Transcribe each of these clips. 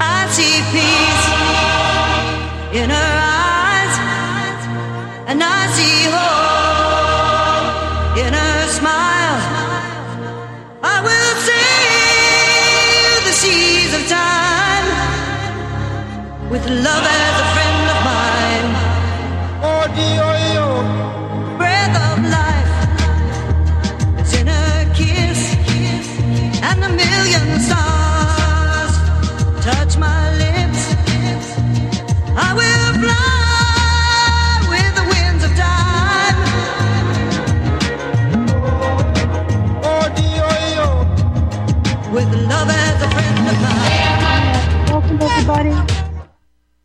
I see peace. In her eyes, and I see hope in her smile. I will the seas of time with love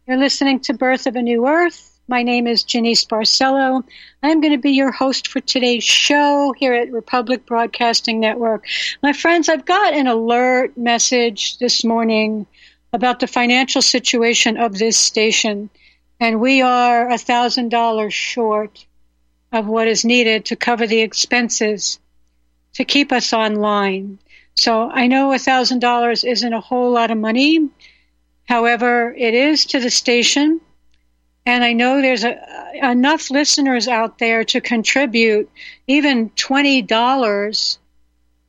You're listening to Birth of a New Earth. My name is Jeanice Barcelo. I'm going to be your host for today's show here at Republic Broadcasting Network. My friends, I've got an alert message this morning about the financial situation of this station, and we are $1,000 short of what is needed to cover the expenses to keep us online. So I know $1,000 isn't a whole lot of money. However, it is to the station. And I know there's a, enough listeners out there to contribute even $20,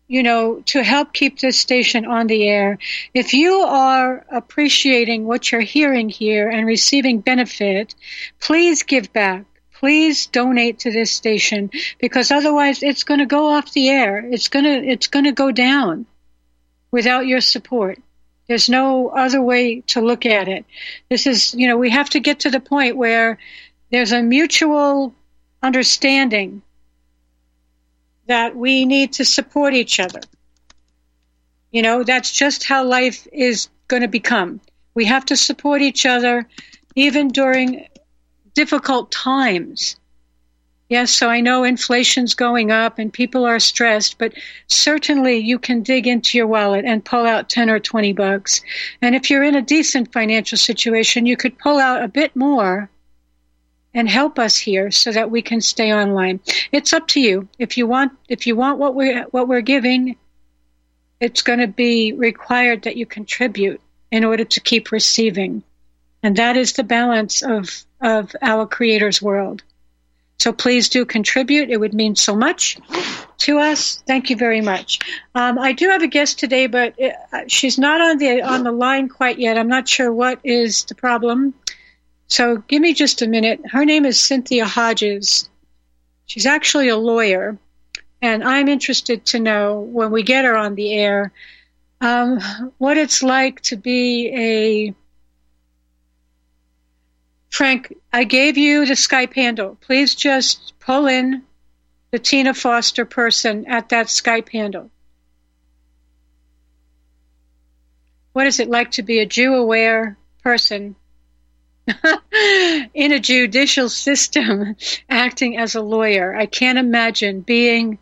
you know, to help keep this station on the air. If you are appreciating what you're hearing here and receiving benefit, please give back. Please donate to this station because otherwise it's going to go off the air. It's going to, it's going to go down without your support. There's no other way to look at it. This is, you know, we have to get to the point where there's a mutual understanding that we need to support each other. You know, that's just how life is going to become. We have to support each other even during difficult times. Yes, so I know inflation's going up and people are stressed, but certainly you can dig into your wallet and pull out 10 or 20 bucks. And if you're in a decent financial situation, you could pull out a bit more and help us here so that we can stay online. It's up to you. If you want if you want what we what we're giving, it's going to be required that you contribute in order to keep receiving. And that is the balance of of our creator's world. So please do contribute. It would mean so much to us. Thank you very much. Um, I do have a guest today, but it, uh, she's not on the on the line quite yet. I'm not sure what is the problem. So give me just a minute. Her name is Cynthia Hodges. She's actually a lawyer, and I'm interested to know when we get her on the air um, what it's like to be a Frank, I gave you the Skype handle. Please just pull in the Tina Foster person at that Skype handle. What is it like to be a Jew aware person in a judicial system acting as a lawyer? I can't imagine being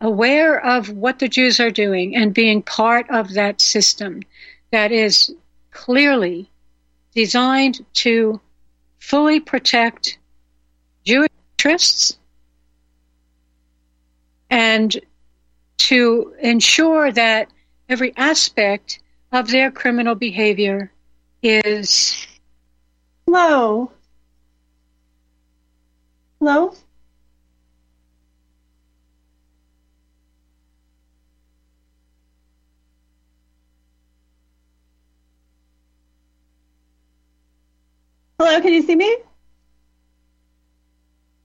aware of what the Jews are doing and being part of that system that is clearly designed to fully protect Jewish interests and to ensure that every aspect of their criminal behavior is. low. Hello? Hello, can you see me?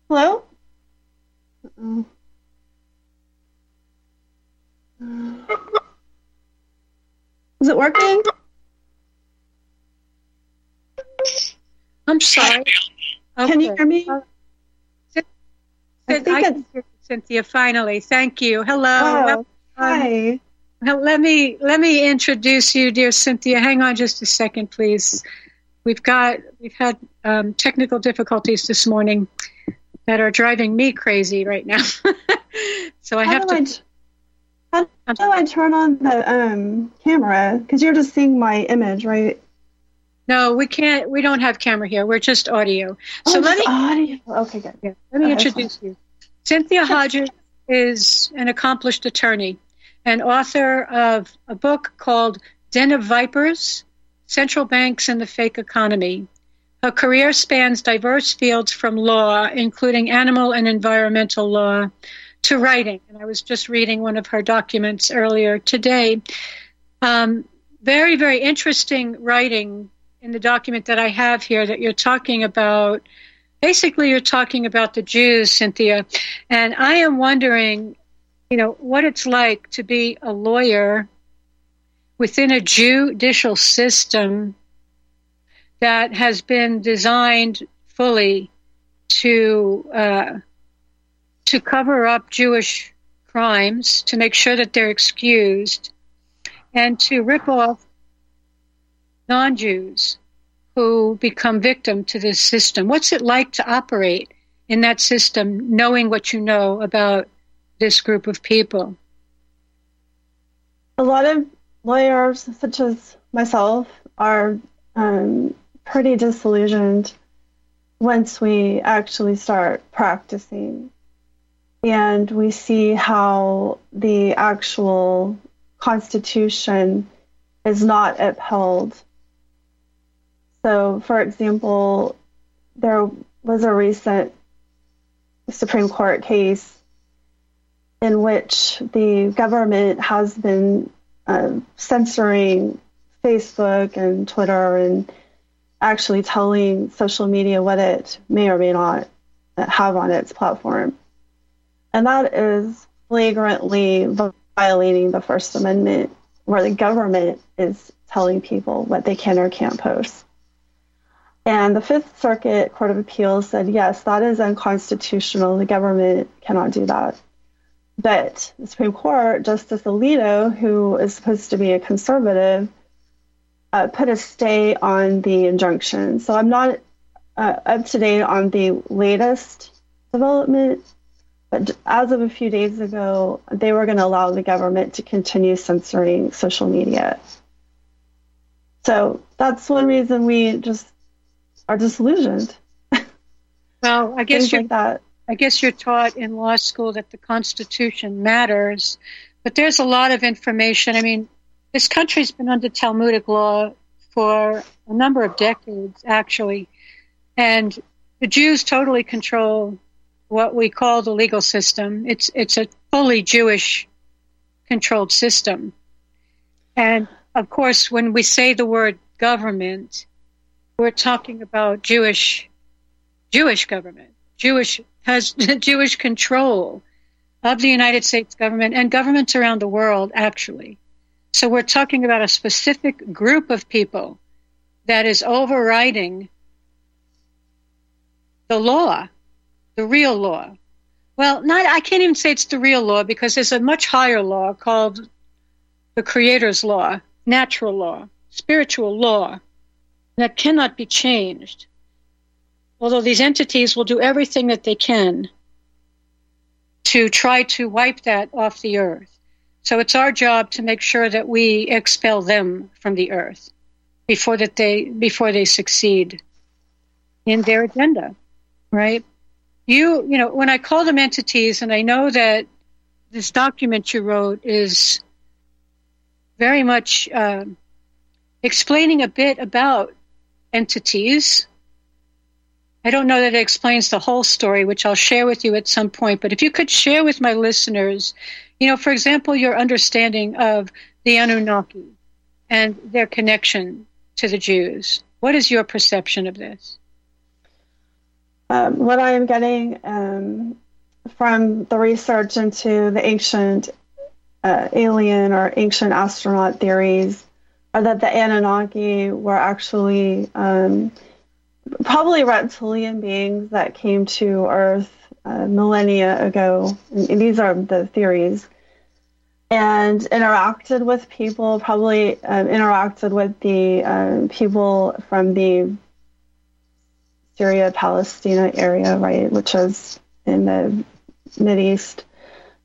Hello? Uh-oh. Is it working? I'm sorry. Can you hear me? Uh, I think I can it's- hear you, Cynthia, finally. Thank you. Hello. Oh, Um, hi. Let me let me introduce you, dear Cynthia. Hang on just a second, please. We've got we've had um, technical difficulties this morning that are driving me crazy right now. so I How have do I, to. t- how do I turn on the um, camera? Because you're just seeing my image, right? No, we can't. We don't have camera here. We're just audio. So oh, let me audio. Okay, good. yeah, let me Okay, introduce you. Cynthia Hodges is an accomplished attorney and author of a book called Den of Vipers Central Banks and the Fake Economy. Her career spans diverse fields from law, including animal and environmental law, to writing. And I was just reading one of her documents earlier today. Um, very, very interesting writing in the document that I have here that you're talking about. Basically, you're talking about the Jews, Cynthia. And I am wondering, you know, what it's like to be a lawyer within a judicial system that has been designed fully to uh, to cover up Jewish crimes, to make sure that they're excused, and to rip off non Jews who become victim to this system. What's it like to operate in that system, knowing what you know about this group of people? A lot of lawyers, such as myself, are um, pretty disillusioned once we actually start practicing and we see how the actual Constitution is not upheld. So, for example, there was a recent Supreme Court case in which the government has been uh, censoring Facebook and Twitter and actually telling social media what it may or may not have on its platform. And that is flagrantly violating the First Amendment, where the government is telling people what they can or can't post. And the Fifth Circuit Court of Appeals said, yes, that is unconstitutional. The government cannot do that. But the Supreme Court, Justice Alito, who is supposed to be a conservative, uh, put a stay on the injunction. So I'm not uh, up to date on the latest development but as of a few days ago, they were going to allow the government to continue censoring social media. So that's one reason we just are disillusioned. Well, I guess you're, like that. I guess you're taught in law school that the Constitution matters, but there's a lot of information. I mean, this country's been under Talmudic law for a number of decades, actually, and the Jews totally control what we call the legal system. It's it's a fully Jewish controlled system. And of course, when we say the word government, we're talking about Jewish Jewish government. Jewish has Jewish control of the United States government and governments around the world actually. So we're talking about a specific group of people that is overriding the law the real law. Well, not I can't even say it's the real law because there's a much higher law called the Creator's law, natural law, spiritual law that cannot be changed. Although these entities will do everything that they can to try to wipe that off the earth. So it's our job to make sure that we expel them from the earth before that they before they succeed in their agenda, right? you, you know, when I call them entities, and I know that this document you wrote is very much uh, explaining a bit about entities. I don't know that it explains the whole story, which I'll share with you at some point, but if you could share with my listeners, you know, for example, your understanding of the Anunnaki and their connection to the Jews. What is your perception of this? Um, what I am getting um, from the research into the ancient uh, alien or ancient astronaut theories are that the Anunnaki were actually um, probably reptilian beings that came to Earth uh, millennia ago. And these are the theories. And interacted with people, probably um, interacted with the um, people from the Syria Palestina area, right, which is in the Mid East,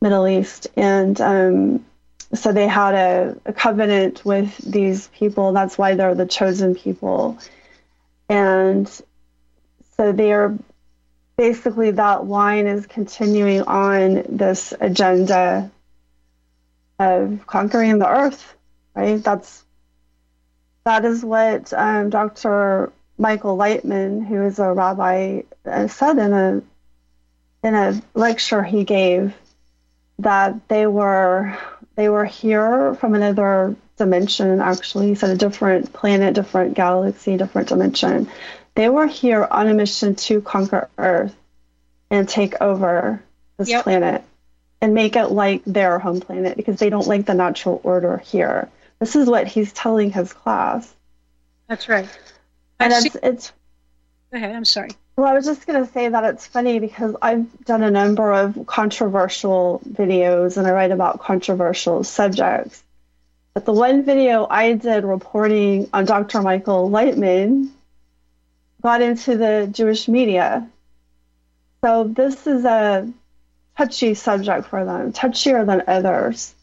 Middle East, and um, so they had a, a, covenant with these people. That's why they're the chosen people, and so they are basically that line is continuing on this agenda of conquering the earth, right? That's that is what um, Dr. Michael Laitman, who is a rabbi, uh, said in a in a lecture he gave that they were they were here from another dimension. Actually, said a different planet, different galaxy, different dimension. They were here on a mission to conquer Earth and take over this yep. planet and make it like their home planet because they don't like the natural order here. This is what he's telling his class. That's right. And it's, it's. Go ahead. I'm sorry. Well, I was just going to say that it's funny because I've done a number of controversial videos and I write about controversial subjects. But the one video I did reporting on Dr. Michael Laitman got into the Jewish media. So this is a touchy subject for them, touchier than others.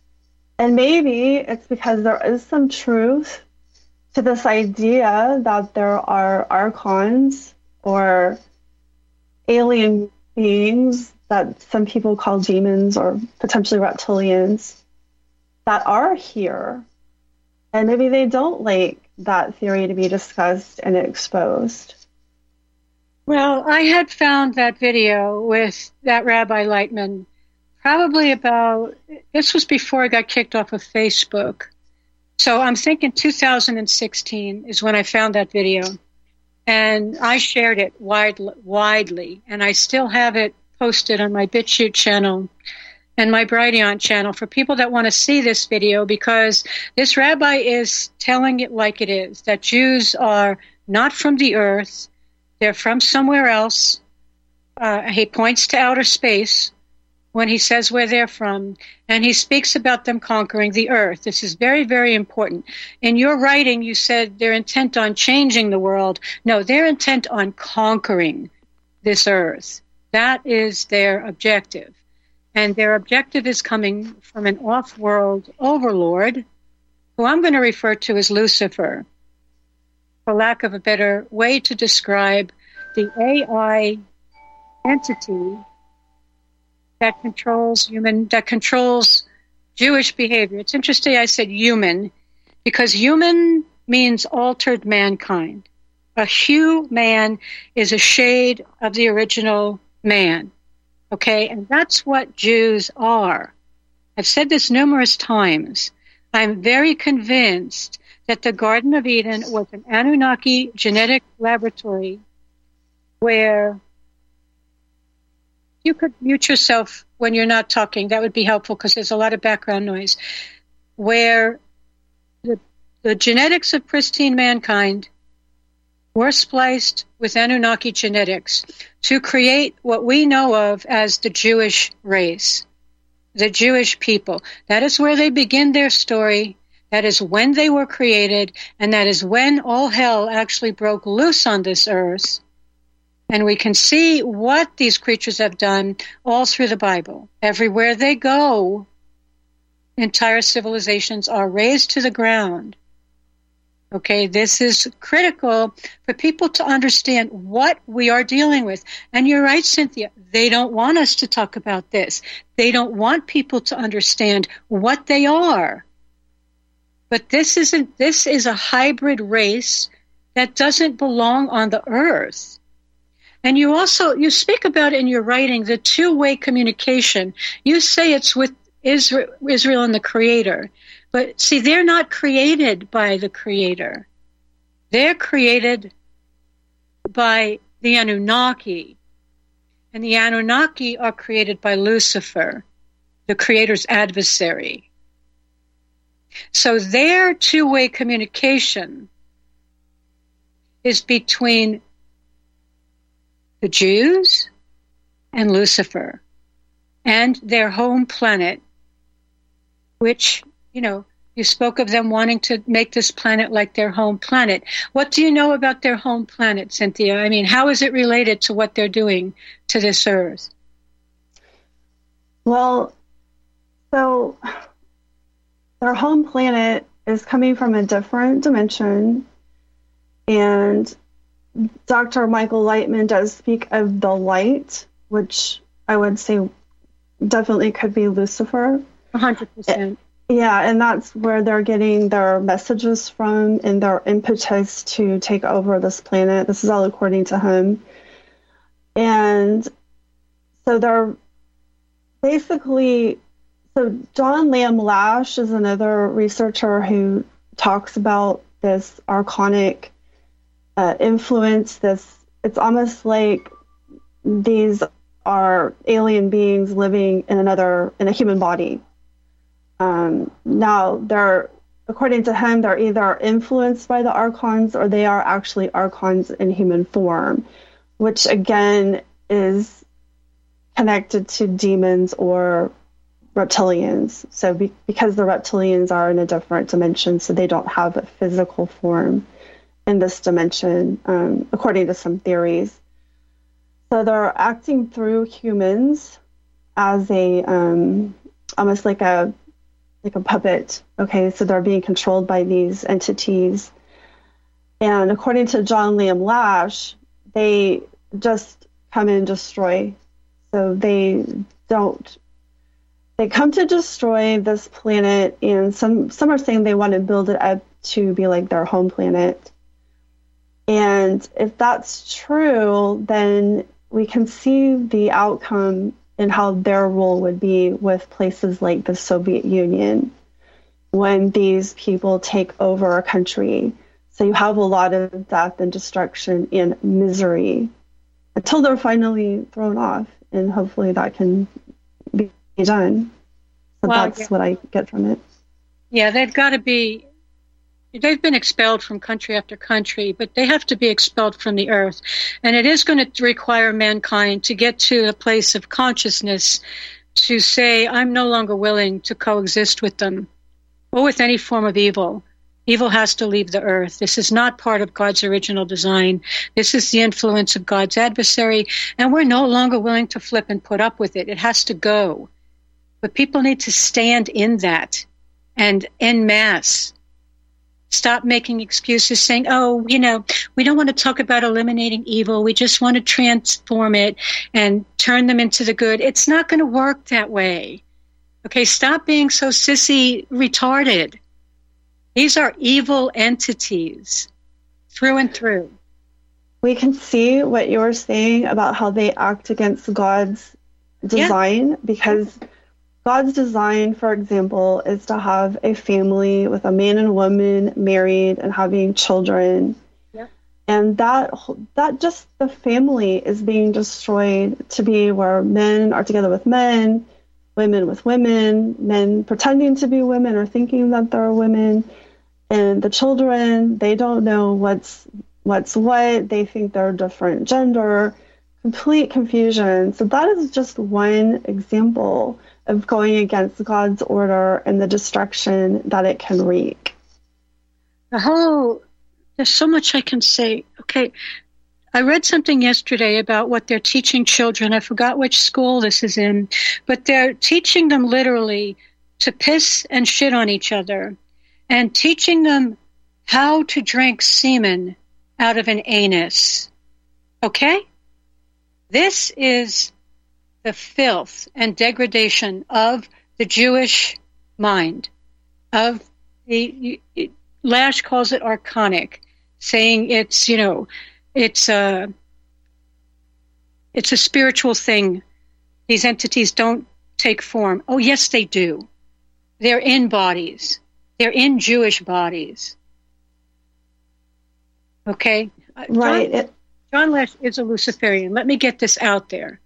And maybe it's because there is some truth to this idea that there are archons or alien beings that some people call demons or potentially reptilians that are here. And maybe they don't like that theory to be discussed and exposed. Well, I had found that video with that Rabbi Laitman probably about, this was before I got kicked off of Facebook. So I'm thinking 2016 is when I found that video. And I shared it wide, widely, and I still have it posted on my BitChute channel and my Brighteon channel for people that want to see this video because this rabbi is telling it like it is that Jews are not from the earth, they're from somewhere else. Uh, he points to outer space when he says where they're from, and he speaks about them conquering the earth. This is very, very important. In your writing, you said they're intent on changing the world. No, they're intent on conquering this earth. That is their objective. And their objective is coming from an off world overlord, who I'm going to refer to as Lucifer, for lack of a better way to describe the AI entity that controls human, that controls Jewish behavior. It's interesting I said human because human means altered mankind. A hue man is a shade of the original man. Okay, and that's what Jews are. I've said this numerous times. I'm very convinced that the Garden of Eden was an Anunnaki genetic laboratory where you could mute yourself when you're not talking. That would be helpful because there's a lot of background noise. Where the, the genetics of pristine mankind were spliced with Anunnaki genetics to create what we know of as the Jewish race, the Jewish people. That is where they begin their story. That is when they were created, and that is when all hell actually broke loose on this earth and we can see what these creatures have done all through the Bible. Everywhere they go, entire civilizations are razed to the ground. Okay, this is critical for people to understand what we are dealing with. And you're right, Cynthia. They don't want us to talk about this. They don't want people to understand what they are. But this isn't, this is a hybrid race that doesn't belong on the earth. And you also you speak about in your writing the two-way communication. You say it's with Israel, Israel and the Creator, but see, they're not created by the Creator. They're created by the Anunnaki, and the Anunnaki are created by Lucifer, the Creator's adversary. So their two-way communication is between the Jews and Lucifer and their home planet, which, you know, you spoke of them wanting to make this planet like their home planet. What do you know about their home planet, Cynthia? I mean, how is it related to what they're doing to this earth? Well, so their home planet is coming from a different dimension, and Dr. Michael Laitman does speak of the light, which I would say definitely could be Lucifer. 100%. Yeah, and that's where they're getting their messages from and their impetus to take over this planet. This is all according to him. And so they're basically, so John Lamb Lash is another researcher who talks about this archonic uh, influence. This it's almost like these are alien beings living in another in a human body um, now, they're according to him, they're either influenced by the archons or they are actually archons in human form, which again is connected to demons or reptilians. So, be- because the reptilians are in a different dimension, so they don't have a physical form in this dimension, um, according to some theories. So, they're acting through humans as a um, almost like a like a puppet. Okay, so they're being controlled by these entities. And according to John Lamb Lash, they just come and destroy. So they don't. They come to destroy this planet, and some some are saying they want to build it up to be like their home planet. And if that's true, then we can see the outcome and how their role would be with places like the Soviet Union when these people take over a country. So you have a lot of death and destruction and misery until they're finally thrown off, and hopefully that can be done. So well, that's yeah. what I get from it. Yeah, they've got to be they've been expelled from country after country, but they have to be expelled from the earth. And it is going to require mankind to get to a place of consciousness to say, I'm no longer willing to coexist with them or with any form of evil. Evil has to leave the earth. This is not part of God's original design. This is the influence of God's adversary, and we're no longer willing to flip and put up with it. It has to go. But people need to stand in that and en masse stop making excuses saying, oh, you know, we don't want to talk about eliminating evil. We just want to transform it and turn them into the good. It's not going to work that way. Okay, stop being so sissy retarded. These are evil entities through and through. We can see what you're saying about how they act against God's design yeah. because God's design, for example, is to have a family with a man and woman married and having children. Yeah. And that that just the family is being destroyed to be where men are together with men, women with women, men pretending to be women or thinking that they're women, and the children they don't know what's what's what. They think they're a different gender. Complete confusion. So that is just one example of going against God's order and the destruction that it can wreak. Whole, there's so much I can say. Okay, I read something yesterday about what they're teaching children. I forgot which school this is in, but they're teaching them literally to piss and shit on each other and teaching them how to drink semen out of an anus. Okay? This is the filth and degradation of the Jewish mind, of the Lash calls it archonic, saying it's you know it's a it's a spiritual thing. These entities don't take form. Oh yes, they do. They're in bodies. They're in Jewish bodies. Okay, uh, right. John, John Lash is a Luciferian. Let me get this out there.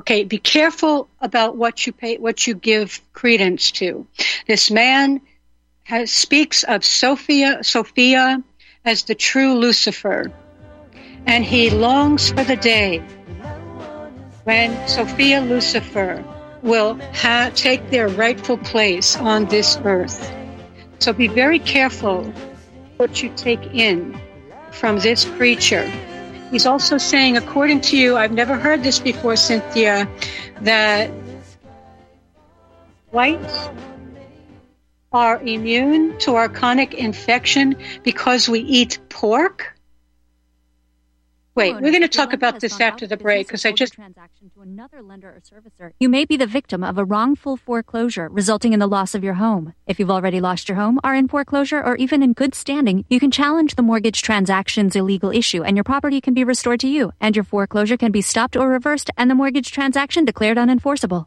Okay, be careful about what you pay, what you give credence to. This man has, speaks of Sophia, Sophia as the true Lucifer, and he longs for the day when Sophia Lucifer will ha- take their rightful place on this earth. So be very careful what you take in from this creature He's also saying, according to you, I've never heard this before, Cynthia, that whites are immune to archonic infection because we eat pork? Wait, we're going to talk about this after the break because I just transaction to another lender or servicer. You may be the victim of a wrongful foreclosure resulting in the loss of your home. If you've already lost your home, are in foreclosure, or even in good standing, you can challenge the mortgage transaction's illegal issue and your property can be restored to you and your foreclosure can be stopped or reversed and the mortgage transaction declared unenforceable.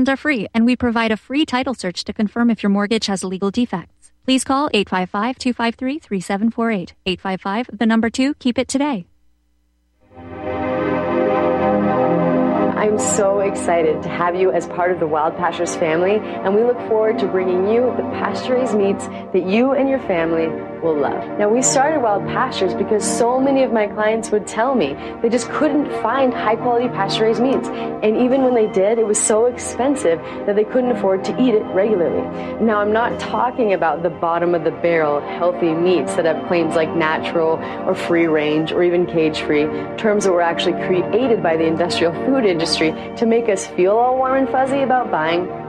Consultations are free, and we provide a free title search to confirm if your mortgage has legal defects. Please call 855 253 3748. 855, the number 2, keep it today. I'm so excited to have you as part of the Wild Pastures family, and we look forward to bringing you the pasture raised meats that you and your family will love. Now, we started Wild Pastures because so many of my clients would tell me they just couldn't find high quality pasture raised meats. And even when they did, it was so expensive that they couldn't afford to eat it regularly. Now, I'm not talking about the bottom of the barrel healthy meats that have claims like natural or free range or even cage free, terms that were actually created by the industrial food industry to make us feel all warm and fuzzy about buying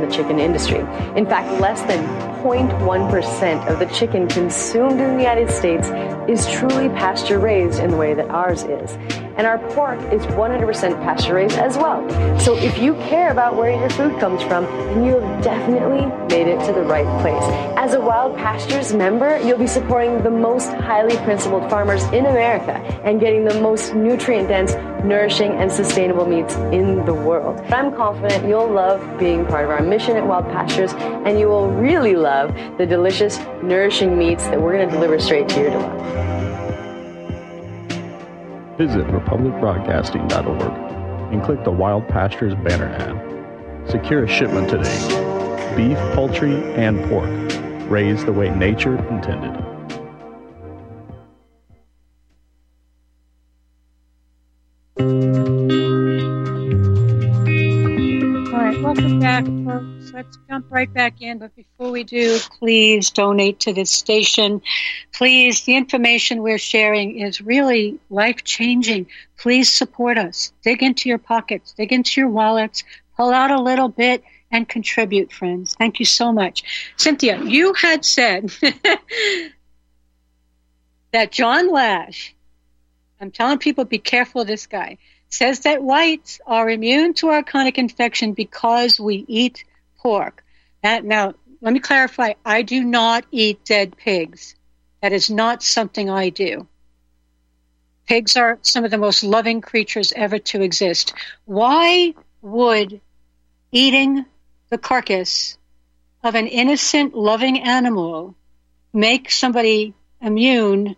the chicken industry. In fact, less than 0.1% of the chicken consumed in the United States is truly pasture raised in the way that ours is. And our pork is 100% pasture raised as well. So if you care about where your food comes from, then you have definitely made it to the right place. As a Wild Pastures member, you'll be supporting the most highly principled farmers in America and getting the most nutrient dense, nourishing, and sustainable meats in the world. I'm confident you'll love being part of our mission at Wild Pastures and you will really love the delicious, nourishing meats that we're going to deliver straight to your door. Visit republicbroadcasting.org and click the Wild Pastures banner ad. Secure a shipment today. Beef, poultry, and pork, raised the way nature intended. Let's jump right back in. But before we do, please donate to this station. Please, the information we're sharing is really life changing. Please support us. Dig into your pockets, dig into your wallets, pull out a little bit and contribute, friends. Thank you so much. Cynthia, you had said that John Lash, I'm telling people be careful this guy, says that whites are immune to archonic infection because we eat pork. That, now, let me clarify I do not eat dead pigs. That is not something I do. Pigs are some of the most loving creatures ever to exist. Why would eating the carcass of an innocent, loving animal make somebody immune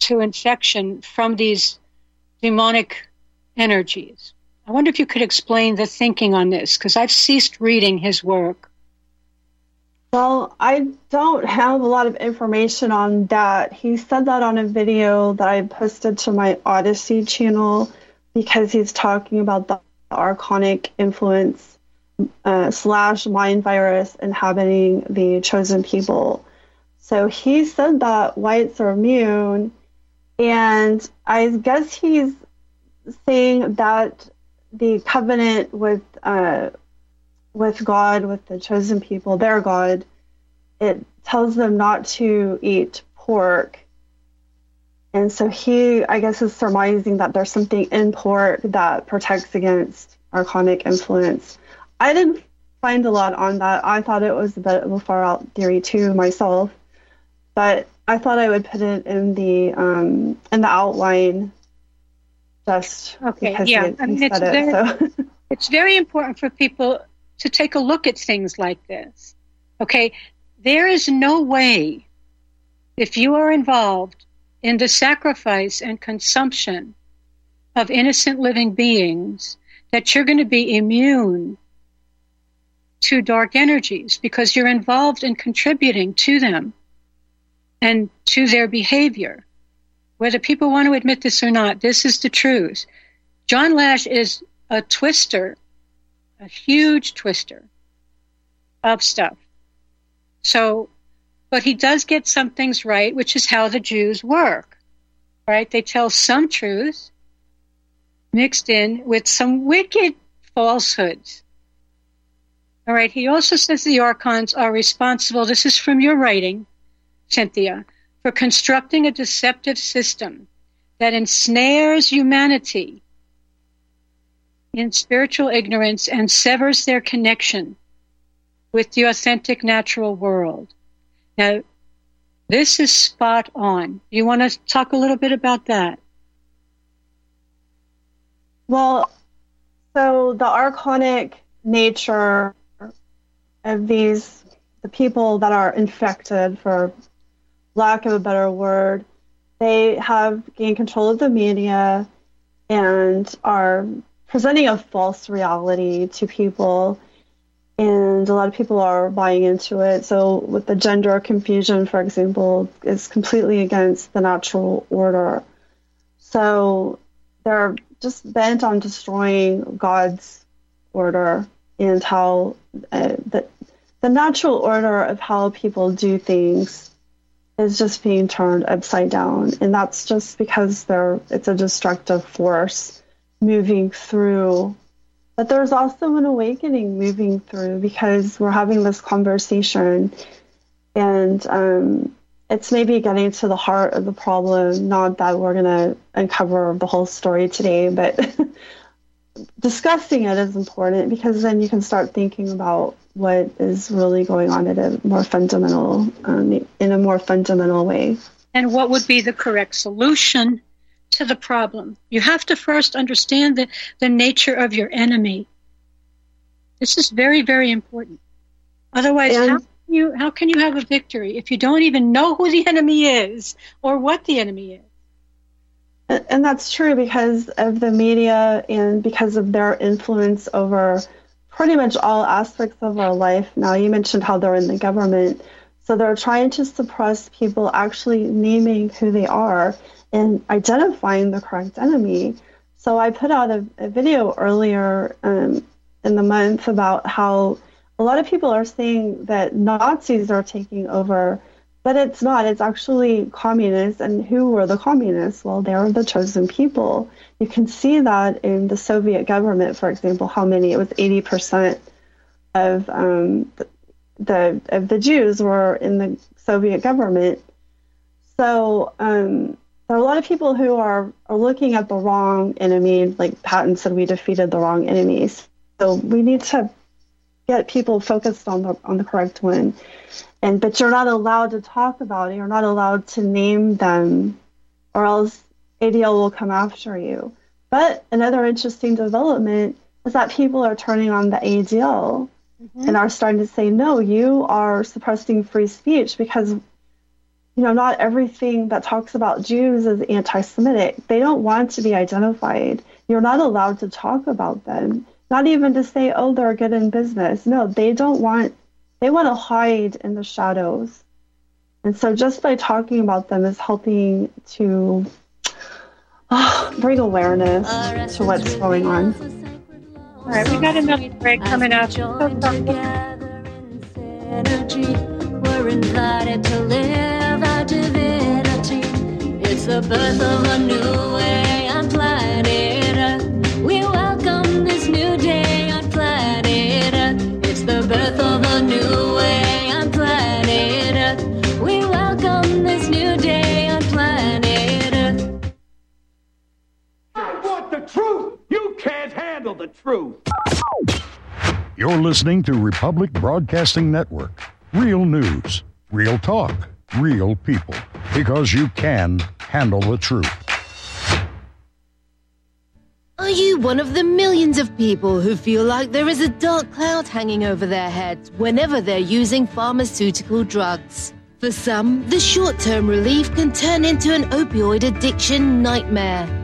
to infection from these demonic energies? I wonder if you could explain the thinking on this, because I've ceased reading his work. Well, I don't have a lot of information on that. He said that on a video that I posted to my Odysee channel because he's talking about the archonic influence uh, slash mind virus inhabiting the chosen people. So he said that whites are immune, and I guess he's saying that the covenant with uh, with God, with the chosen people, their God, it tells them not to eat pork. And so he, I guess, is surmising that there's something in pork that protects against archonic influence. I didn't find a lot on that. I thought it was a bit of a far out theory too myself, but I thought I would put it in the um, in the outline just Okay, yeah. I mean, it's said it. So it's very important for people to take a look at things like this. Okay, there is no way, if you are involved in the sacrifice and consumption of innocent living beings, that you're going to be immune to dark energies because you're involved in contributing to them and to their behavior. Whether people want to admit this or not, this is the truth. John Lash is a twister, a huge twister of stuff. So, but he does get some things right, which is how the Jews work, right? They tell some truth mixed in with some wicked falsehoods. All right. He also says the archons are responsible. This is from your writing, Cynthia, for constructing a deceptive system that ensnares humanity in spiritual ignorance and severs their connection with the authentic natural world. Now, this is spot on. You want to talk a little bit about that? Well, so the archonic nature of these, the people that are infected, for lack of a better word, they have gained control of the media and are presenting a false reality to people. And a lot of people are buying into it. So, with the gender confusion, for example, is completely against the natural order. So, they're just bent on destroying God's order and how uh, the the natural order of how people do things is just being turned upside down, and that's just because they're it's a destructive force moving through. But there's also an awakening moving through because we're having this conversation, and um, it's maybe getting to the heart of the problem. Not that we're going to uncover the whole story today, but discussing it is important because then you can start thinking about what is really going on at a more fundamental, um, in a more fundamental way. And what would be the correct solution to the problem? You have to first understand the, the nature of your enemy. This is very, very important. Otherwise, And- how can you how can you have a victory if you don't even know who the enemy is or what the enemy is? And that's true because of the media and because of their influence over pretty much all aspects of our life. Now, you mentioned how they're in the government. So they're trying to suppress people actually naming who they are and identifying the correct enemy. So I put out a, a video earlier um, in the month about how a lot of people are saying that Nazis are taking over, but it's not. It's actually communists. And who were the communists? Well, they are the chosen people. You can see that in the Soviet government, for example, how many? It was 80% of um, the of the Jews were in the Soviet government. So um, there are a lot of people who are, are looking at the wrong enemy. Like Patton said, we defeated the wrong enemies. So we need to get people focused on the on the correct one. And but you're not allowed to talk about it. You're not allowed to name them, or else ADL will come after you. But another interesting development is that people are turning on the ADL mm-hmm. and are starting to say, no, you are suppressing free speech because, you know, not everything that talks about Jews is anti Semitic. They don't want to be identified. You're not allowed to talk about them, not even to say, oh, they're good in business. No, they don't want, they want to hide in the shadows. And so just by talking about them is helping to ah, bring awareness to what's going on. All right, we got another break coming up. energy. We're invited to live our divinity. It's the birth of a new way truth. You can't handle the truth. You're listening to Republic Broadcasting Network. Real news, real talk, real people. Because you can handle the truth. Are you one of the millions of people who feel like there is a dark cloud hanging over their heads whenever they're using pharmaceutical drugs? For some, the short term relief can turn into an opioid addiction nightmare.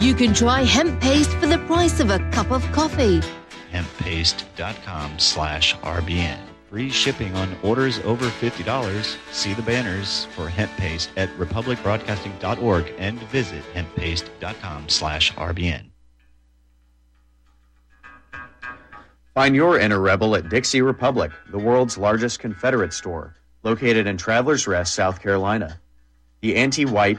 You can try hemp paste for the price of a cup of coffee. hemppaste.com slash RBN. Free shipping on orders over $50. See the banners for hemp paste at republicbroadcasting.org and visit hemppaste.com slash RBN. Find your inner rebel at Dixie Republic, the world's largest Confederate store, located in Travelers Rest, South Carolina. The anti-white,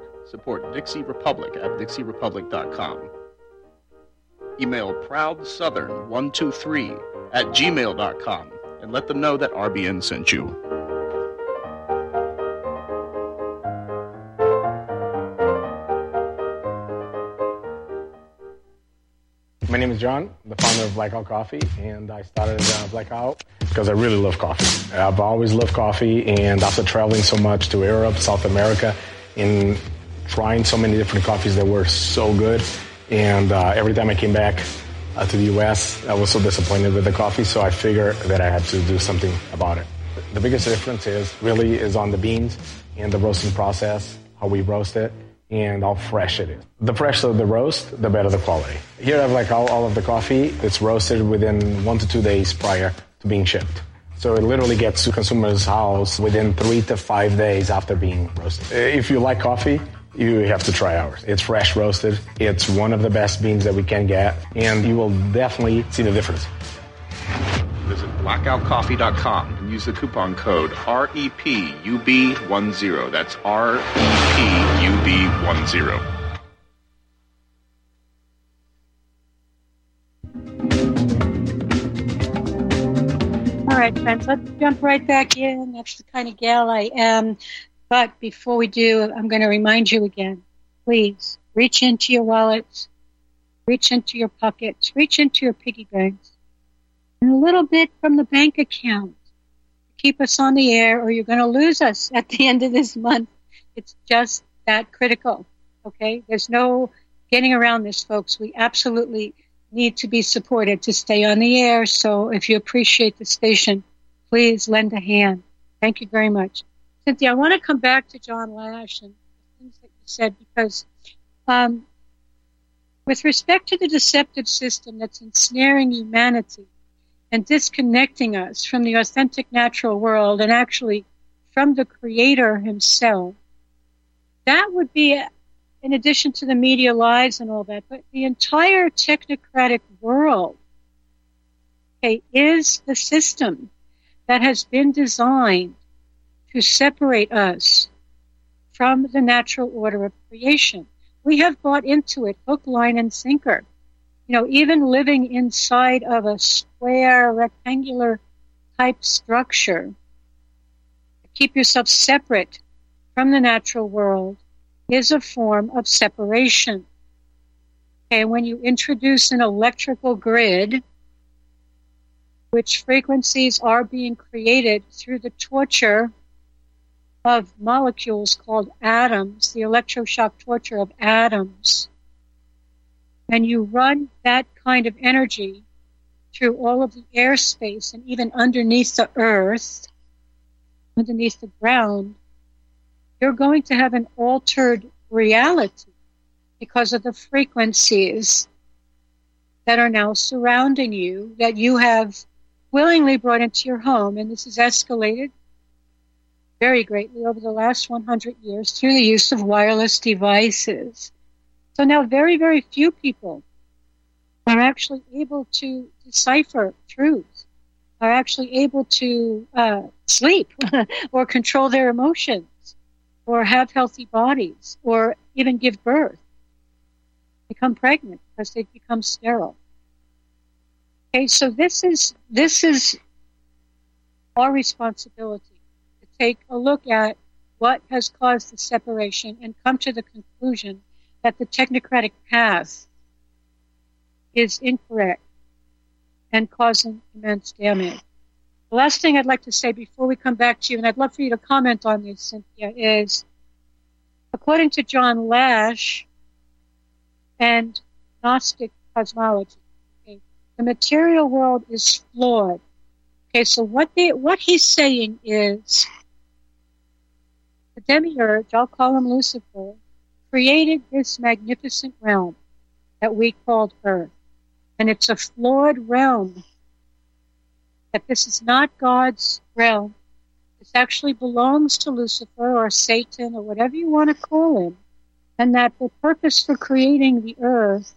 Support Dixie Republic at DixieRepublic.com. Email ProudSouthern123 at gmail.com and let them know that RBN sent you. My name is John, the founder of Blackout Coffee, and I started uh, Blackout because I really love coffee. I've always loved coffee, and after traveling so much to Europe, South America, and trying so many different coffees that were so good, and uh, every time I came back uh, to the U.S., I was so disappointed with the coffee, so I figured that I had to do something about it. The biggest difference is really is on the beans and the roasting process, how we roast it, and how fresh it is. The fresher the roast, the better the quality. Here I have like all, all of the coffee. It's roasted within one to two days prior to being shipped. So it literally gets to consumer's house within three to five days after being roasted. If you like coffee, you have to try ours. It's fresh roasted. It's one of the best beans that we can get, and you will definitely see the difference. Visit blackoutcoffee.com and use the coupon code E REPUB10. That's E REPUB10. All right, friends, let's jump right back in. That's the kind of gal I am. But before we do, I'm going to remind you again please reach into your wallets, reach into your pockets, reach into your piggy banks, and a little bit from the bank account. Keep us on the air, or you're going to lose us at the end of this month. It's just that critical. Okay? There's no getting around this, folks. We absolutely need to be supported to stay on the air. So if you appreciate the station, please lend a hand. Thank you very much. Cynthia, I want to come back to John Lash and things that you said because um, with respect to the deceptive system that's ensnaring humanity and disconnecting us from the authentic natural world and actually from the creator himself, that would be in addition to the media lies and all that, but the entire technocratic world okay, is the system that has been designed to separate us from the natural order of creation. We have bought into it hook, line, and sinker. You know, even living inside of a square, rectangular type structure, keep yourself separate from the natural world is a form of separation. Okay, when you introduce an electrical grid, which frequencies are being created through the torture of molecules called atoms, the electroshock torture of atoms, and you run that kind of energy through all of the airspace and even underneath the earth, underneath the ground, you're going to have an altered reality because of the frequencies that are now surrounding you that you have willingly brought into your home. And this is escalated very greatly over the last 100 years through the use of wireless devices. So now very, very few people are actually able to decipher truths, are actually able to uh, sleep or control their emotions or have healthy bodies or even give birth, become pregnant because they've become sterile. Okay, so this is this is our responsibility take a look at what has caused the separation and come to the conclusion that the technocratic path is incorrect and causing immense damage. The last thing I'd like to say before we come back to you, and I'd love for you to comment on this, Cynthia, is according to John Lash and Gnostic cosmology, okay, the material world is flawed. Okay, so what they, what he's saying is the demiurge, I'll call him Lucifer, created this magnificent realm that we called Earth. And it's a flawed realm that this is not God's realm. This actually belongs to Lucifer or Satan or whatever you want to call him. And that the purpose for creating the earth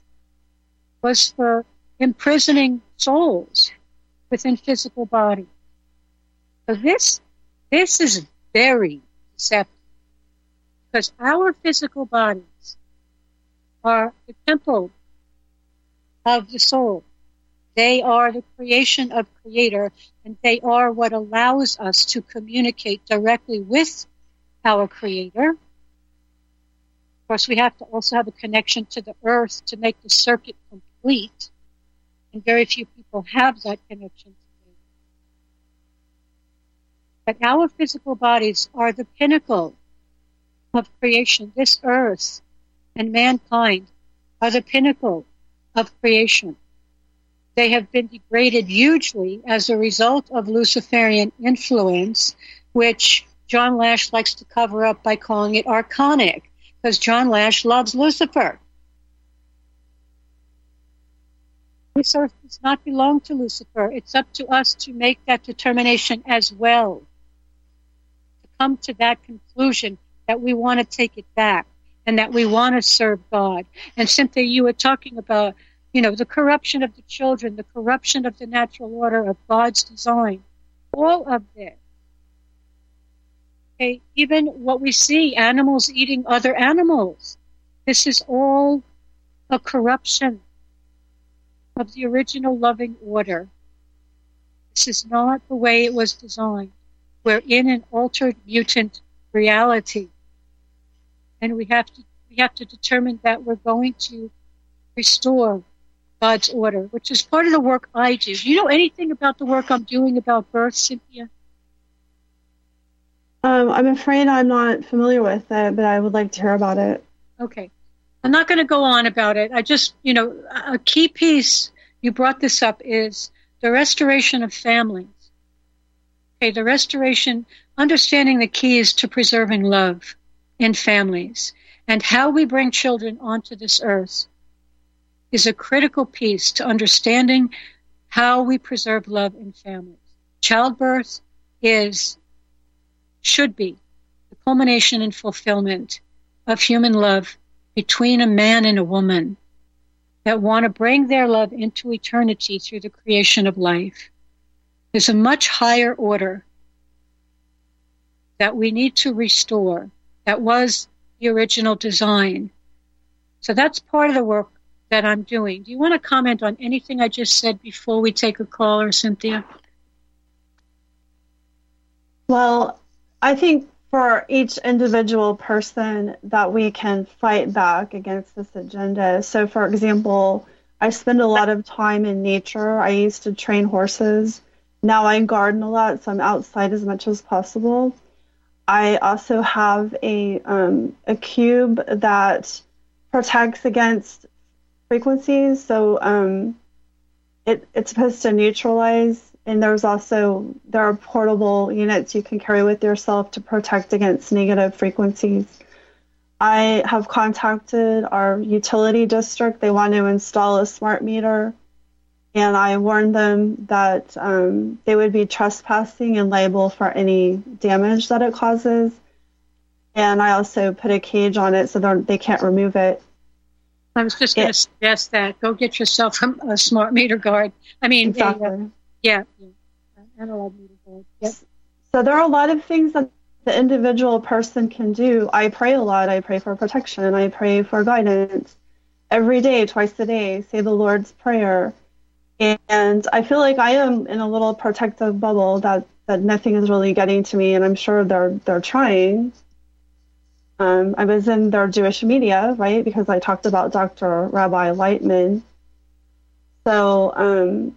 was for imprisoning souls within physical bodies. So this, this is very deceptive because our physical bodies are the temple of the soul. They are the creation of Creator, and they are what allows us to communicate directly with our Creator. Of course, we have to also have a connection to the earth to make the circuit complete, and very few people have that connection. But our physical bodies are the pinnacle of creation. This earth and mankind are the pinnacle of creation. They have been degraded hugely as a result of Luciferian influence, which John Lash likes to cover up by calling it archonic, because John Lash loves Lucifer. This earth does not belong to Lucifer. It's up to us to make that determination as well. To come to that conclusion that we want to take it back and that we want to serve God. And Cynthia, you were talking about you know, the corruption of the children, the corruption of the natural order of God's design, all of this. Okay, even what we see, animals eating other animals. This is all a corruption of the original loving order. This is not the way it was designed. We're in an altered mutant reality. And we have to we have to determine that we're going to restore God's order, which is part of the work I do. Do you know anything about the work I'm doing about birth, Cynthia? Um, I'm afraid I'm not familiar with it, but I would like to hear about it. Okay. I'm not going to go on about it. I just, you know, a key piece, you brought this up, is the restoration of families. Okay, the restoration, understanding the keys to preserving love in families and how we bring children onto this earth is a critical piece to understanding how we preserve love in families. Childbirth is, should be, the culmination and fulfillment of human love between a man and a woman that want to bring their love into eternity through the creation of life. There's a much higher order that we need to restore that was the original design. So that's part of the work that I'm doing. Do you want to comment on anything I just said before we take a call, or Cynthia? Well, I think for each individual person that we can fight back against this agenda. So, for example, I spend a lot of time in nature. I used to train horses. Now I garden a lot, so I'm outside as much as possible. I also have a um, a cube that protects against frequencies. So um, it, it's supposed to neutralize. And there's also there are portable units you can carry with yourself to protect against negative frequencies. I have contacted our utility district. They want to install a smart meter. And I warned them that um, they would be trespassing and liable for any damage that it causes. And I also put a cage on it so they're- can't remove it. I was just going to suggest that. Go get yourself a, a smart meter guard. I mean, a, Exactly. yeah, yeah, analog meter guard. Yep. So there are a lot of things that the individual person can do. I pray a lot. I pray for protection. I pray for guidance every day, twice a day. Say the Lord's Prayer. And I feel like I am in a little protective bubble that, that nothing is really getting to me, and I'm sure they're they're trying. Um, I was in their Jewish media, right, because I talked about Dr. Rabbi Laitman. So, um,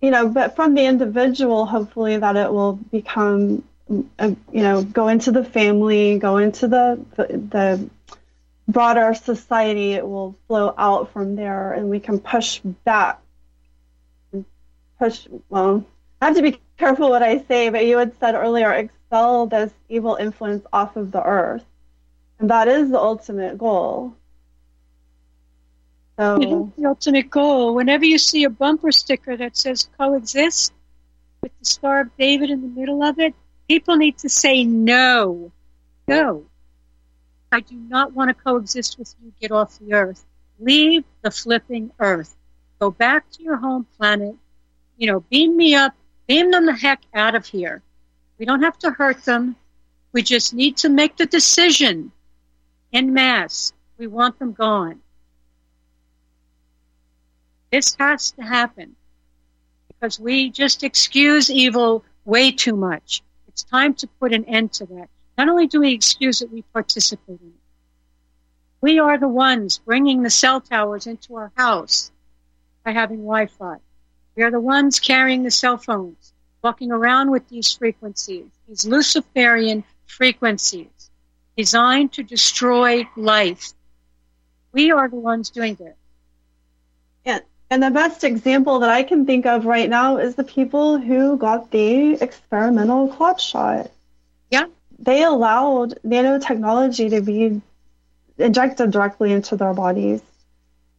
you know, but from the individual, hopefully that it will become, uh, you know, go into the family, go into the, the the broader society. It will flow out from there, and we can push back, push. Well, I have to be careful what I say, but you had said earlier, expel this evil influence off of the earth, and that is the ultimate goal. So. It is the ultimate goal. Whenever you see a bumper sticker that says coexist with the Star of David in the middle of it, people need to say no. No. I do not want to coexist with you. Get off the earth. Leave the flipping earth. Go back to your home planet. You know, beam me up. Beam them the heck out of here. We don't have to hurt them. We just need to make the decision in mass. We want them gone. This has to happen because we just excuse evil way too much. It's time to put an end to that. Not only do we excuse it, we participate in it. We are the ones bringing the cell towers into our house by having Wi Fi. We are the ones carrying the cell phones, walking around with these frequencies, these Luciferian frequencies designed to destroy life. We are the ones doing this. And, and the best example that I can think of right now is the people who got the experimental clot shot. Yeah. They allowed nanotechnology to be injected directly into their bodies.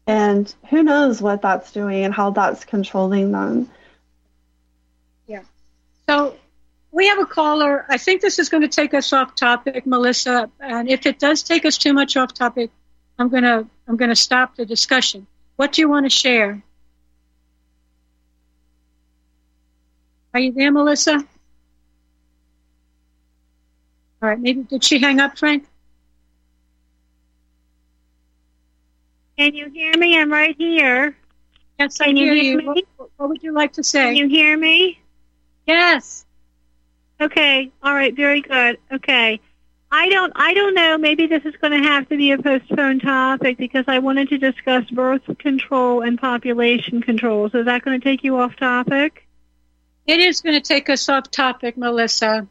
And who knows what that's doing and how that's controlling them. Yeah. So we have a caller. I think this is going to take us off topic, Melissa. And if it does take us too much off topic, I'm gonna I'm gonna stop the discussion. What do you want to share? Are you there, Melissa? All right. Maybe did she hang up, Frank? Can you hear me? I'm right here. Yes, I hear you you. hear me? What, what would you like to say? Can you hear me? Yes. Okay. All right. Very good. Okay. I don't. I don't know. Maybe this is going to have to be a postponed topic because I wanted to discuss birth control and population control. So is that going to take you off topic? It is going to take us off topic, Melissa.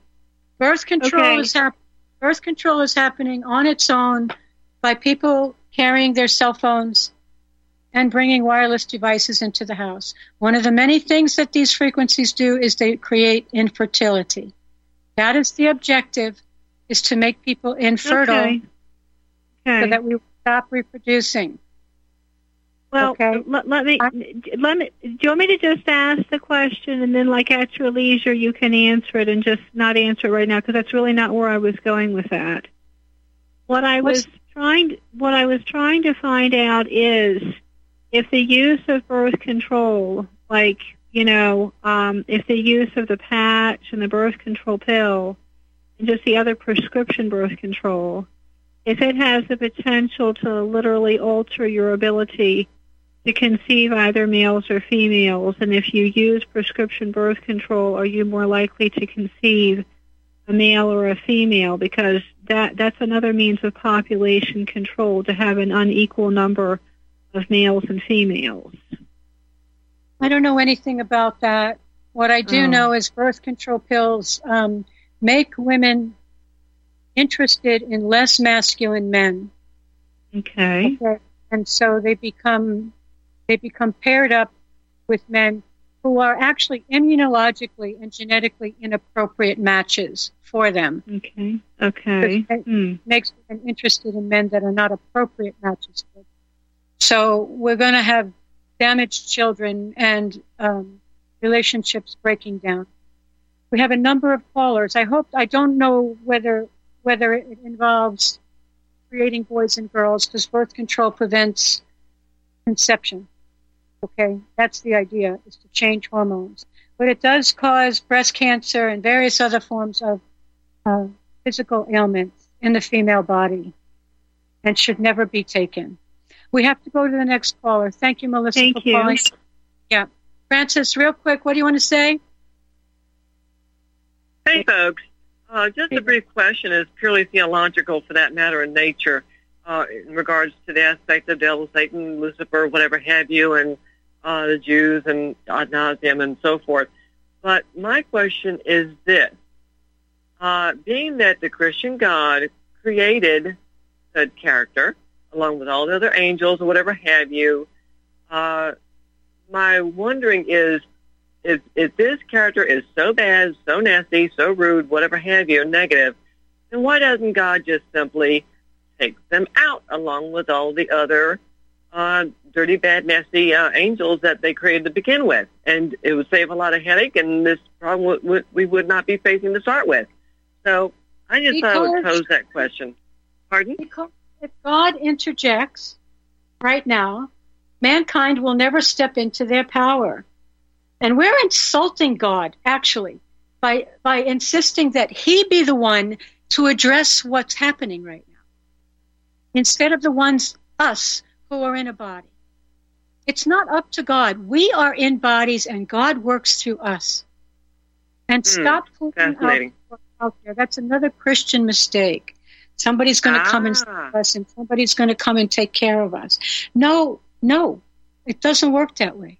Birth control Okay. is hap- birth control is happening on its own by people carrying their cell phones and bringing wireless devices into the house. One of the many things that these frequencies do is they create infertility. That is the objective, is to make people infertile Okay. so that we stop reproducing. Well, Okay. let, let me let me. Do you want me to just ask the question and then, like at your leisure, you can answer it and just not answer it right now because that's really not where I was going with that. What I was trying what I was trying to find out is if the use of birth control, like you know, um, if the use of the patch and the birth control pill and just the other prescription birth control, if it has the potential to literally alter your ability to conceive either males or females, and if you use prescription birth control, are you more likely to conceive a male or a female? Because that that's another means of population control to have an unequal number of males and females. I don't know anything about that. What I do Oh. know is birth control pills um, make women interested in less masculine men. Okay. And so they become they become paired up with men who are actually immunologically and genetically inappropriate matches for them. Okay. Okay. Hmm. makes them interested in men that are not appropriate matches for them. So we're going to have damaged children and um, relationships breaking down. We have a number of callers. I hope I don't know whether whether it involves creating boys and girls because birth control prevents conception. Okay, that's the idea is to change hormones, but it does cause breast cancer and various other forms of uh, physical ailments in the female body, and should never be taken. We have to go to the next caller. Thank you, Melissa, Thank for you. calling. Yeah, Francis, real quick, what do you want to say? Hey, folks. Uh, just a brief question is purely theological, for that matter, in nature, uh, in regards to the aspect of devil, Satan, Lucifer, whatever have you, and uh, the Jews and ad nauseum and so forth. But my question is this: uh, being that the Christian God created said character, along with all the other angels or whatever have you, uh, my wondering is if, if this character is so bad, so nasty, so rude, whatever have you, negative, then why doesn't God just simply take them out along with all the other uh, dirty, bad, nasty uh, angels that they created to begin with? And it would save a lot of headache, and this problem would, would, we would not be facing to start with. So I just thought I would pose that question. Pardon? Because if God interjects right now, mankind will never step into their power. And we're insulting God, actually, by, by insisting that He be the one to address what's happening right now, instead of the ones, us, who are in a body. It's not up to God. We are in bodies, and God works through us. And Hmm, stop putting out, there. That's another Christian mistake. Somebody's going to come and Ah. save us, and somebody's going to come and take care of us. No, no, it doesn't work that way.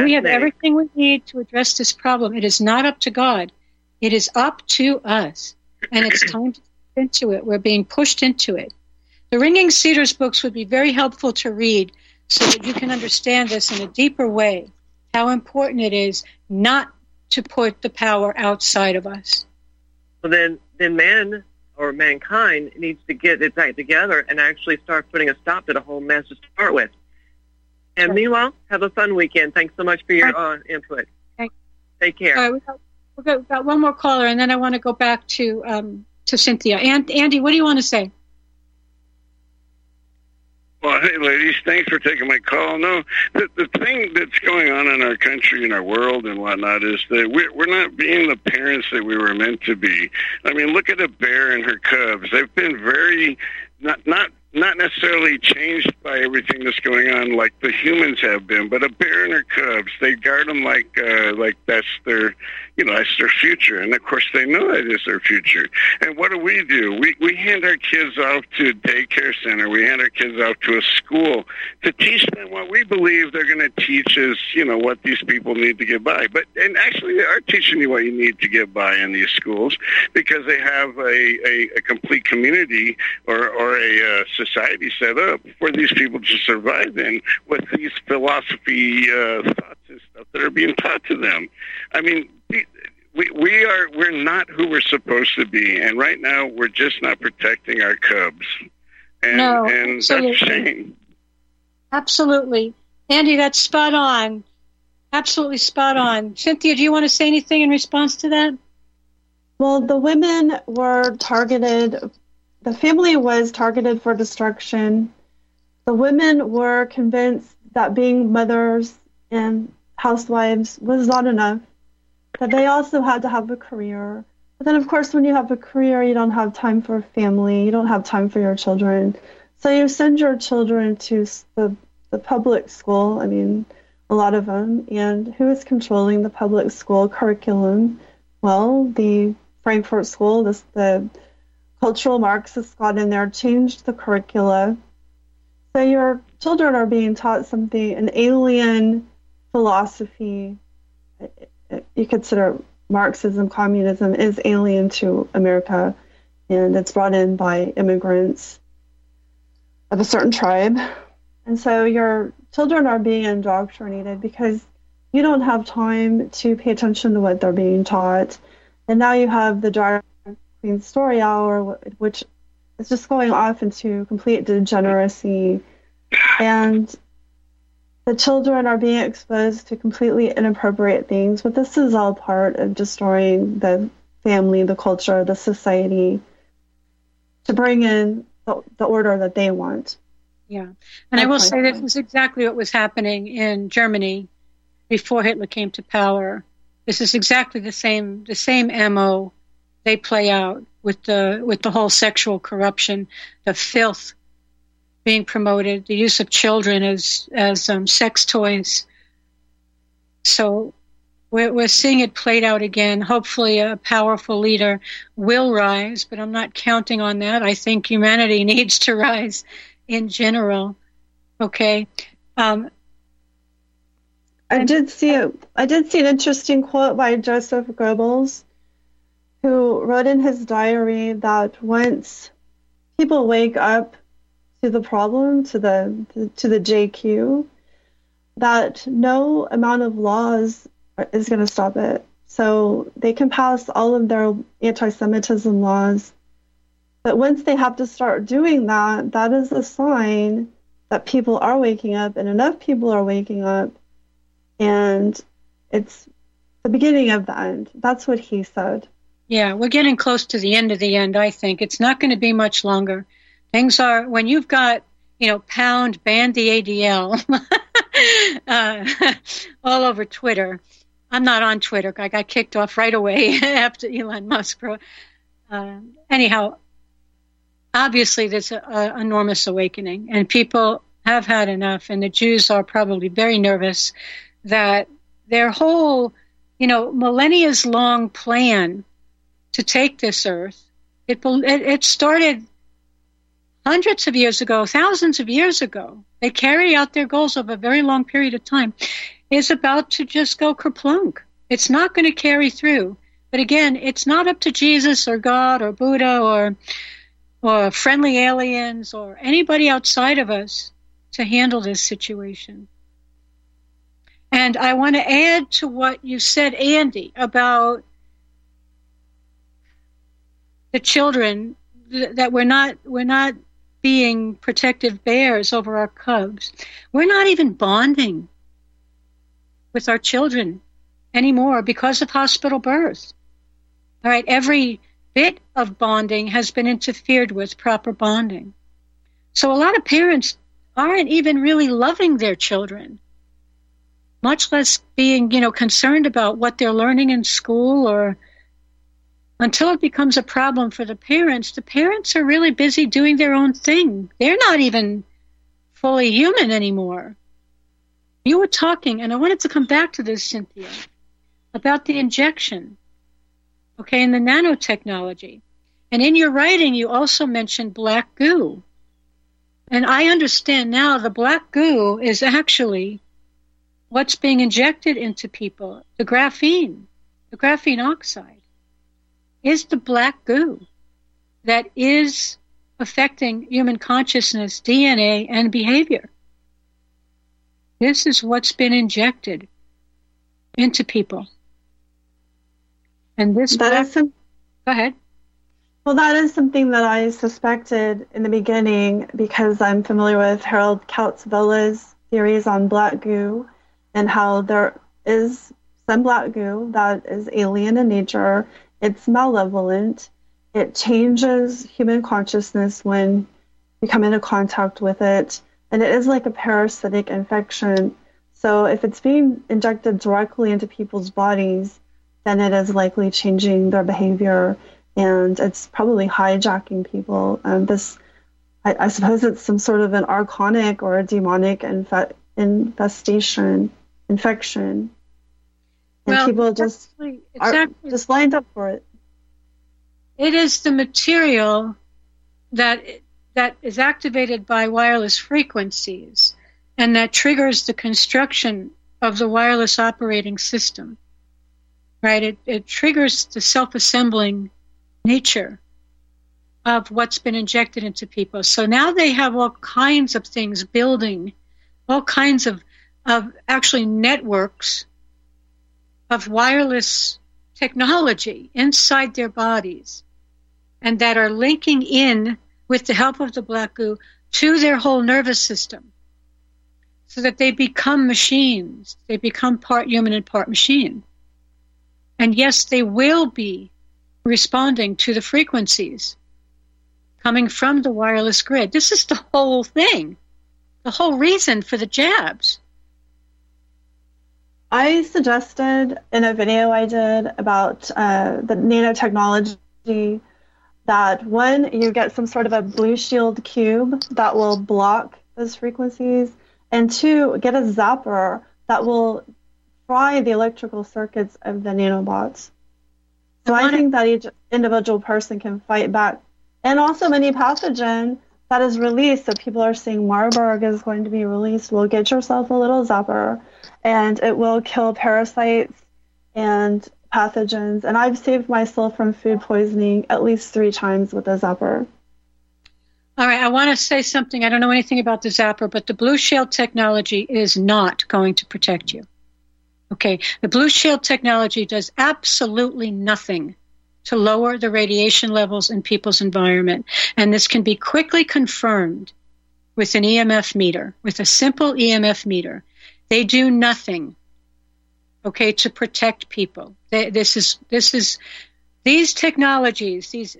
We have everything we need to address this problem. It is not up to God. It is up to us. And it's time to get into it. We're being pushed into it. The Ringing Cedars books would be very helpful to read so that you can understand this in a deeper way. How important it is not to put the power outside of us. Well, then, then man or mankind needs to get its act together and actually start putting a stop to the whole mess to start with. And meanwhile, have a fun weekend. Thanks so much for your uh, input. Thank- Take care. All right, we got, we got, we got one more caller, and then I want to go back to um, to Cynthia. And Andy, what do you want to say? Well, hey, ladies, thanks for taking my call. No, the, the thing that's going on in our country and our world and whatnot is that we're, we're not being the parents that we were meant to be. I mean, look at a bear and her cubs. They've been very, not, not, not necessarily changed by everything that's going on like the humans have been, but a bear and her cubs, they guard them like, uh, like that's their, you know, that's their future. And of course they know that is their future. And what do we do? We, we hand our kids off to daycare center. We hand our kids off to a school to teach them what we believe they're going to teach us, you know, what these people need to get by. But, and actually they are teaching you what you need to get by in these schools because they have a, a, a complete community or, or a uh, society set up for these people to survive in with these philosophy uh, thoughts and stuff that are being taught to them. I mean, we, we we are we're not who we're supposed to be, and right now we're just not protecting our cubs, and No, and that's a shame. Absolutely. Andy, that's spot on. Absolutely spot on. Cynthia, do you want to say anything in response to that? Well, the women were targeted, the family was targeted for destruction. The women were convinced that being mothers and housewives was not enough, that they also had to have a career. But then, of course, when you have a career, you don't have time for family, you don't have time for your children. So you send your children to the, the public school, I mean, a lot of them. And who is controlling the public school curriculum? Well, the Frankfurt School, this, the cultural Marxists got in there, changed the curricula. So your children are being taught something, an alien philosophy. You consider Marxism, communism is alien to America, and it's brought in by immigrants of a certain tribe. And so your children are being indoctrinated because you don't have time to pay attention to what they're being taught. And now you have the drag queen story hour, which is just going off into complete degeneracy. And the children are being exposed to completely inappropriate things, but this is all part of destroying the family, the culture, the society to bring in the, the order that they want. Yeah. And I will say this is exactly what was happening in Germany before Hitler came to power. This is exactly the same the same MO they play out with the with the whole sexual corruption, the filth being promoted, the use of children as as um, sex toys. So we're, we're seeing it played out again. Hopefully, a powerful leader will rise, but I'm not counting on that. I think humanity needs to rise in general. Okay. Um, I did see a, I did see an interesting quote by Joseph Goebbels, who wrote in his diary that once people wake up to the problem, to the to the JQ, that no amount of laws is going to stop it. So they can pass all of their anti-Semitism laws, but once they have to start doing that, that is a sign that people are waking up, and enough people are waking up, and it's the beginning of the end. That's what he said. Yeah, we're getting close to the end of the end, I think. It's not going to be much longer. Things are, when you've got, you know, pound, ban the ADL uh, all over Twitter. I'm not on Twitter. I got kicked off right away after Elon Musk. Uh, anyhow, obviously there's an enormous awakening, and people have had enough, and the Jews are probably very nervous that their whole, you know, millennia's long plan to take this earth, it, it started hundreds of years ago, thousands of years ago. They carry out their goals over a very long period of time. Is about to just go kerplunk. It's not going to carry through. But again, it's not up to Jesus or God or Buddha or or friendly aliens or anybody outside of us to handle this situation. And I want to add to what you said, Andy, about the children that we're not we're not being protective bears over our cubs. We're not even bonding with our children anymore because of hospital birth. All right, every bit of bonding has been interfered with proper bonding. So a lot of parents aren't even really loving their children, much less being, you know, concerned about what they're learning in school or until it becomes a problem for the parents, the parents are really busy doing their own thing. They're not even fully human anymore. You were talking, and I wanted to come back to this, Cynthia, about the injection, okay, and the nanotechnology. And in your writing, you also mentioned black goo. And I understand now the black goo is actually what's being injected into people the graphene, the graphene oxide is the black goo that is affecting human consciousness, DNA, and behavior. This is what's been injected into people. And this that is some, go ahead. Well, that is something that I suspected in the beginning because I'm familiar with Harald Kautz-Vella's theories on black goo and how there is some black goo that is alien in nature it's malevolent. It changes human consciousness when you come into contact with it. And it is like a parasitic infection. So if it's being injected directly into people's bodies, then it is likely changing their behavior and it's probably hijacking people. And this, I, I suppose it's some sort of an archonic or a demonic infe- infestation, infection and well, people just are just lined up for it. It is the material that that is activated by wireless frequencies and that triggers the construction of the wireless operating system. Right? It, it triggers the self-assembling nature of what's been injected into people. So now they have all kinds of things building, all kinds of, of actually networks of wireless technology inside their bodies and that are linking in with the help of the black goo to their whole nervous system so that they become machines. They become part human and part machine. And yes, they will be responding to the frequencies coming from the wireless grid. This is the whole thing, the whole reason for the jabs. I suggested in a video I did about uh, the nanotechnology that one, you get some sort of a blue shield cube that will block those frequencies, and two, get a zapper that will fry the electrical circuits of the nanobots. So I think that each individual person can fight back. And also many pathogen that is released, so people are saying Marburg is going to be released, well, get yourself a little zapper and it will kill parasites and pathogens. And I've saved myself from food poisoning at least three times with a zapper. All right, I want to say something. I don't know anything about the zapper, but the Blue Shield technology is not going to protect you. Okay, the Blue Shield technology does absolutely nothing to lower the radiation levels in people's environment. And this can be quickly confirmed with an EMF meter, with a simple EMF meter. They do nothing, okay, to protect people. They, this is, this is, these technologies, these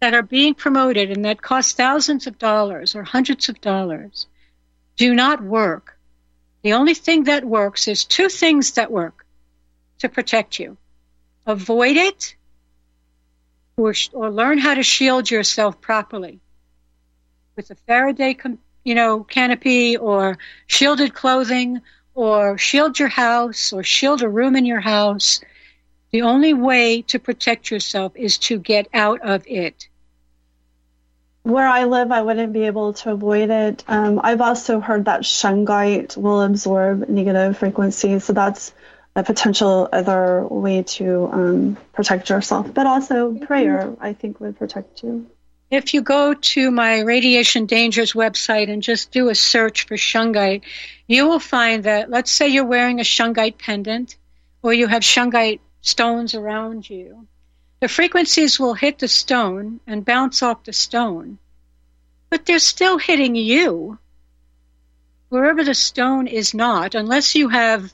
that are being promoted and that cost thousands of dollars or hundreds of dollars do not work. The only thing that works is two things that work to protect you. Avoid it or, or learn how to shield yourself properly with a Faraday, you know, canopy or shielded clothing or shield your house or shield a room in your house. The only way to protect yourself is to get out of it where I live, I wouldn't be able to avoid it. Um, I've also heard that shungite will absorb negative frequencies, so that's a potential other way to um, protect yourself. But also, prayer, I think, would protect you. If you go to my Radiation Dangers website and just do a search for shungite, you will find that, let's say you're wearing a shungite pendant or you have shungite stones around you the frequencies will hit the stone and bounce off the stone, but they're still hitting you. Wherever the stone is not, unless you have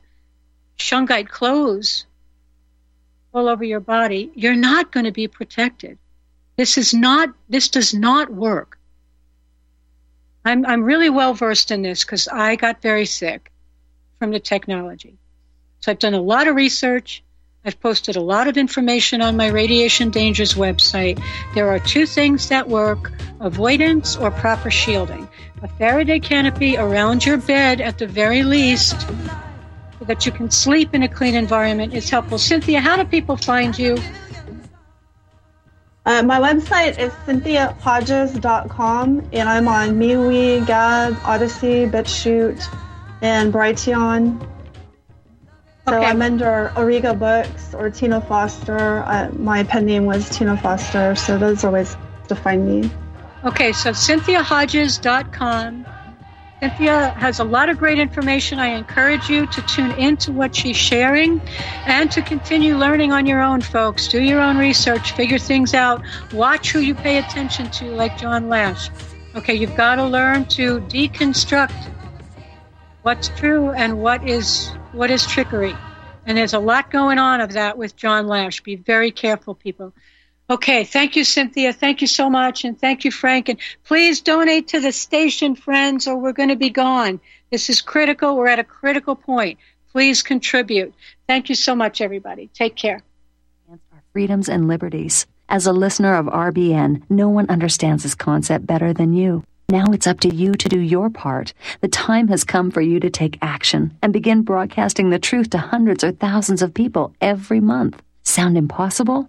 shungite clothes all over your body, you're not going to be protected. This is not, this does not work. I'm, I'm really well versed in this because I got very sick from the technology. So I've done a lot of research. I've posted a lot of information on my Radiation Dangers website. There are two things that work avoidance or proper shielding. A Faraday canopy around your bed, at the very least, that you can sleep in a clean environment, is helpful. Cynthia, how do people find you? Uh, my website is cynthiahodges.com, and I'm on MeWe, Gab, Odysee, BitChute, and Brighteon. So okay. I'm under Origa Books or Tina Foster. Uh, my pen name was Tina Foster, so those are ways to find me. Okay, so cynthiahodges.com. Cynthia has a lot of great information. I encourage you to tune into what she's sharing and to continue learning on your own, folks. Do your own research, figure things out, watch who you pay attention to, like John Lash. Okay, you've got to learn to deconstruct what's true and what is what is trickery. And there's a lot going on of that with John Lash. Be very careful, people. Okay, thank you, Cynthia. Thank you so much. And thank you, Frank. And please donate to the station, friends, or we're going to be gone. This is critical. We're at a critical point. Please contribute. Thank you so much, everybody. Take care. Our freedoms and liberties. As a listener of RBN, no one understands this concept better than you. Now it's up to you to do your part. The time has come for you to take action and begin broadcasting the truth to hundreds or thousands of people every month. Sound impossible?